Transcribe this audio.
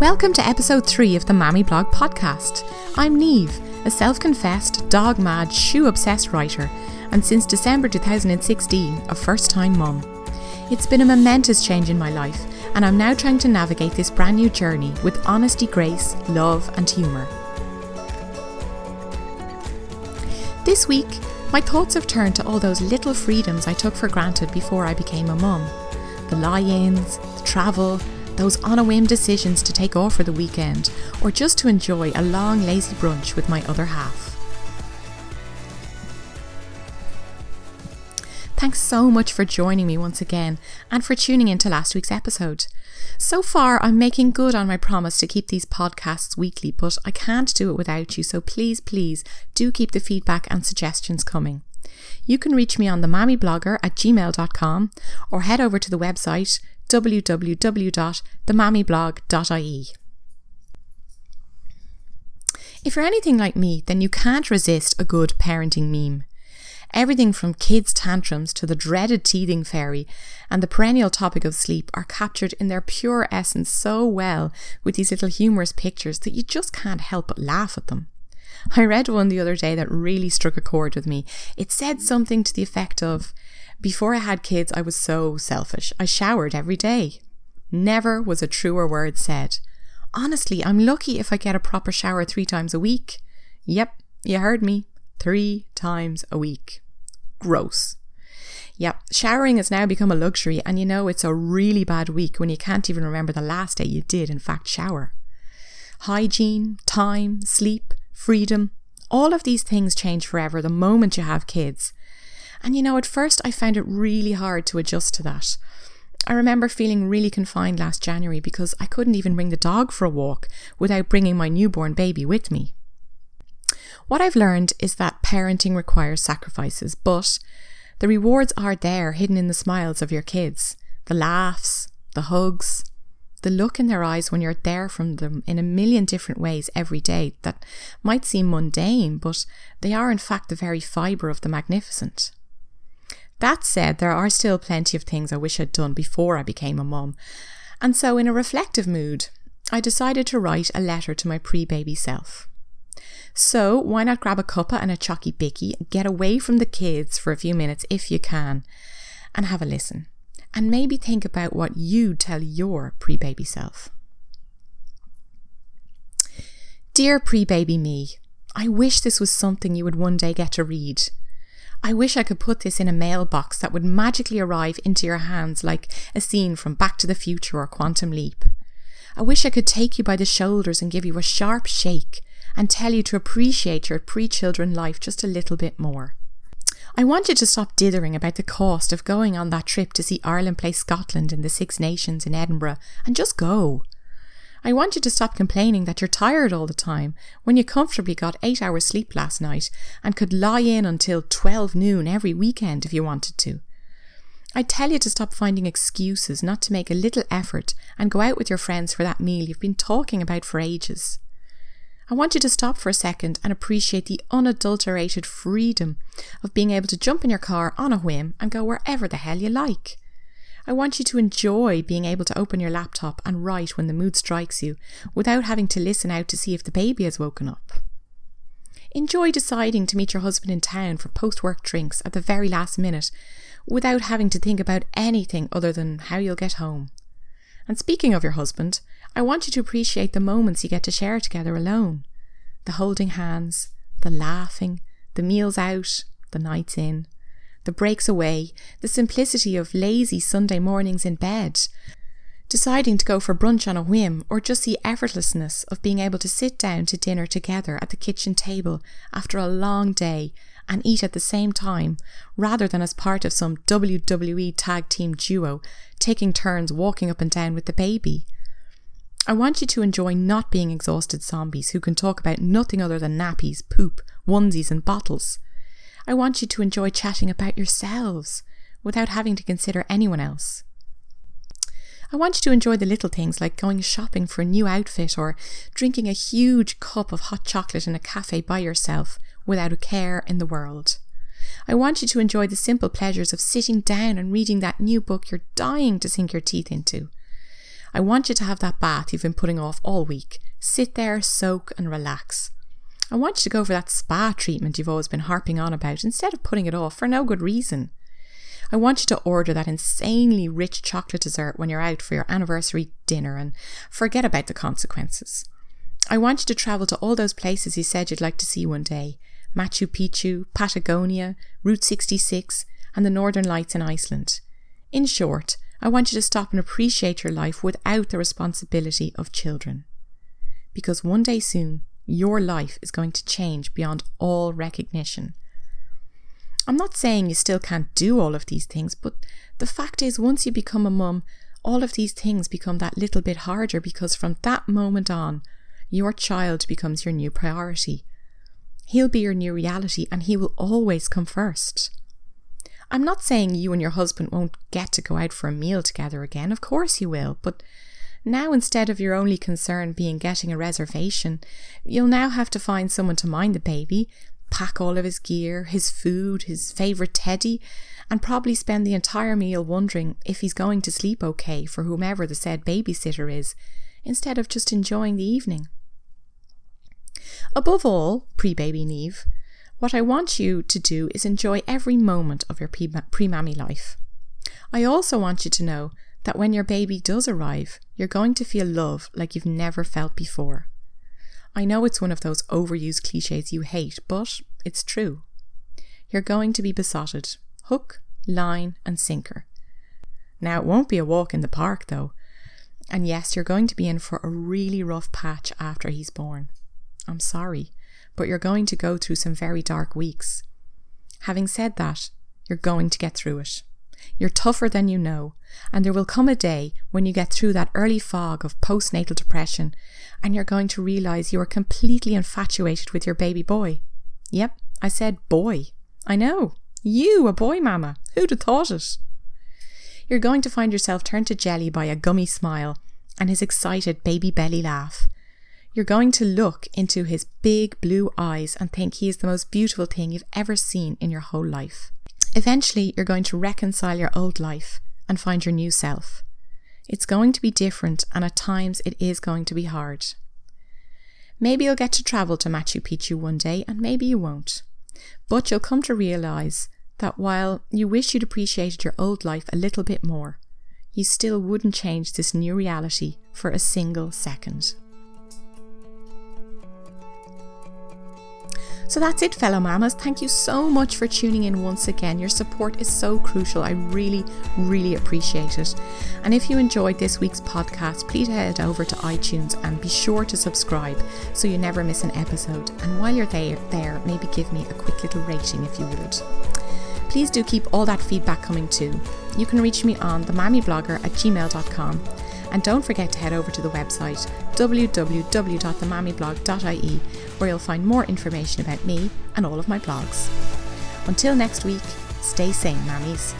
Welcome to episode 3 of the Mammy Blog podcast. I'm Neve, a self confessed, dog mad, shoe obsessed writer, and since December 2016, a first time mum. It's been a momentous change in my life, and I'm now trying to navigate this brand new journey with honesty, grace, love, and humour. This week, my thoughts have turned to all those little freedoms I took for granted before I became a mum the lie ins, the travel, those on a whim decisions to take off for the weekend, or just to enjoy a long, lazy brunch with my other half. Thanks so much for joining me once again and for tuning in to last week's episode. So far, I'm making good on my promise to keep these podcasts weekly, but I can't do it without you, so please, please do keep the feedback and suggestions coming. You can reach me on the mammyblogger at gmail.com or head over to the website www.themammyblog.ie. If you're anything like me, then you can't resist a good parenting meme. Everything from kids' tantrums to the dreaded teething fairy and the perennial topic of sleep are captured in their pure essence so well with these little humorous pictures that you just can't help but laugh at them. I read one the other day that really struck a chord with me. It said something to the effect of Before I had kids, I was so selfish. I showered every day. Never was a truer word said. Honestly, I'm lucky if I get a proper shower three times a week. Yep, you heard me. Three times a week. Gross. Yep, showering has now become a luxury, and you know it's a really bad week when you can't even remember the last day you did, in fact, shower. Hygiene, time, sleep, freedom, all of these things change forever the moment you have kids. And you know, at first I found it really hard to adjust to that. I remember feeling really confined last January because I couldn't even bring the dog for a walk without bringing my newborn baby with me. What I've learned is that parenting requires sacrifices, but the rewards are there hidden in the smiles of your kids, the laughs, the hugs, the look in their eyes when you're there from them in a million different ways every day that might seem mundane, but they are in fact the very fibre of the magnificent. That said, there are still plenty of things I wish I'd done before I became a mum, and so in a reflective mood, I decided to write a letter to my pre baby self. So, why not grab a cuppa and a chalky bicky, get away from the kids for a few minutes if you can, and have a listen? and maybe think about what you'd tell your pre baby self. Dear pre baby me, I wish this was something you would one day get to read. I wish I could put this in a mailbox that would magically arrive into your hands like a scene from Back to the Future or Quantum Leap. I wish I could take you by the shoulders and give you a sharp shake and tell you to appreciate your pre children life just a little bit more. I want you to stop dithering about the cost of going on that trip to see Ireland play Scotland in the Six Nations in Edinburgh and just go. I want you to stop complaining that you're tired all the time when you comfortably got eight hours sleep last night and could lie in until 12 noon every weekend if you wanted to. I tell you to stop finding excuses not to make a little effort and go out with your friends for that meal you've been talking about for ages. I want you to stop for a second and appreciate the unadulterated freedom of being able to jump in your car on a whim and go wherever the hell you like. I want you to enjoy being able to open your laptop and write when the mood strikes you without having to listen out to see if the baby has woken up. Enjoy deciding to meet your husband in town for post work drinks at the very last minute without having to think about anything other than how you'll get home. And speaking of your husband, I want you to appreciate the moments you get to share together alone the holding hands, the laughing, the meals out, the nights in, the breaks away, the simplicity of lazy Sunday mornings in bed, deciding to go for brunch on a whim, or just the effortlessness of being able to sit down to dinner together at the kitchen table after a long day and eat at the same time, rather than as part of some WWE tag team duo, taking turns walking up and down with the baby. I want you to enjoy not being exhausted zombies who can talk about nothing other than nappies, poop, onesies, and bottles. I want you to enjoy chatting about yourselves without having to consider anyone else. I want you to enjoy the little things like going shopping for a new outfit or drinking a huge cup of hot chocolate in a cafe by yourself without a care in the world. I want you to enjoy the simple pleasures of sitting down and reading that new book you're dying to sink your teeth into. I want you to have that bath you've been putting off all week. Sit there, soak, and relax. I want you to go for that spa treatment you've always been harping on about instead of putting it off for no good reason. I want you to order that insanely rich chocolate dessert when you're out for your anniversary dinner and forget about the consequences. I want you to travel to all those places you said you'd like to see one day Machu Picchu, Patagonia, Route 66, and the Northern Lights in Iceland. In short, I want you to stop and appreciate your life without the responsibility of children. Because one day soon, your life is going to change beyond all recognition. I'm not saying you still can't do all of these things, but the fact is, once you become a mum, all of these things become that little bit harder because from that moment on, your child becomes your new priority. He'll be your new reality and he will always come first. I'm not saying you and your husband won't get to go out for a meal together again, of course you will, but now, instead of your only concern being getting a reservation, you'll now have to find someone to mind the baby, pack all of his gear, his food, his favourite teddy, and probably spend the entire meal wondering if he's going to sleep okay for whomever the said babysitter is, instead of just enjoying the evening. Above all, pre baby Neve, what I want you to do is enjoy every moment of your pre mammy life. I also want you to know that when your baby does arrive, you're going to feel love like you've never felt before. I know it's one of those overused cliches you hate, but it's true. You're going to be besotted hook, line, and sinker. Now, it won't be a walk in the park though. And yes, you're going to be in for a really rough patch after he's born. I'm sorry, but you're going to go through some very dark weeks. Having said that, you're going to get through it. You're tougher than you know, and there will come a day when you get through that early fog of postnatal depression and you're going to realize you are completely infatuated with your baby boy. Yep, I said boy. I know. You, a boy mama. Who'd have thought it? You're going to find yourself turned to jelly by a gummy smile and his excited baby belly laugh. You're going to look into his big blue eyes and think he is the most beautiful thing you've ever seen in your whole life. Eventually, you're going to reconcile your old life and find your new self. It's going to be different, and at times it is going to be hard. Maybe you'll get to travel to Machu Picchu one day, and maybe you won't. But you'll come to realise that while you wish you'd appreciated your old life a little bit more, you still wouldn't change this new reality for a single second. So that's it, fellow mamas. Thank you so much for tuning in once again. Your support is so crucial. I really, really appreciate it. And if you enjoyed this week's podcast, please head over to iTunes and be sure to subscribe so you never miss an episode. And while you're there, there maybe give me a quick little rating if you would. Please do keep all that feedback coming too. You can reach me on themammyblogger at gmail.com and don't forget to head over to the website www.themammyblog.ie where you'll find more information about me and all of my blogs. Until next week, stay sane, mammies.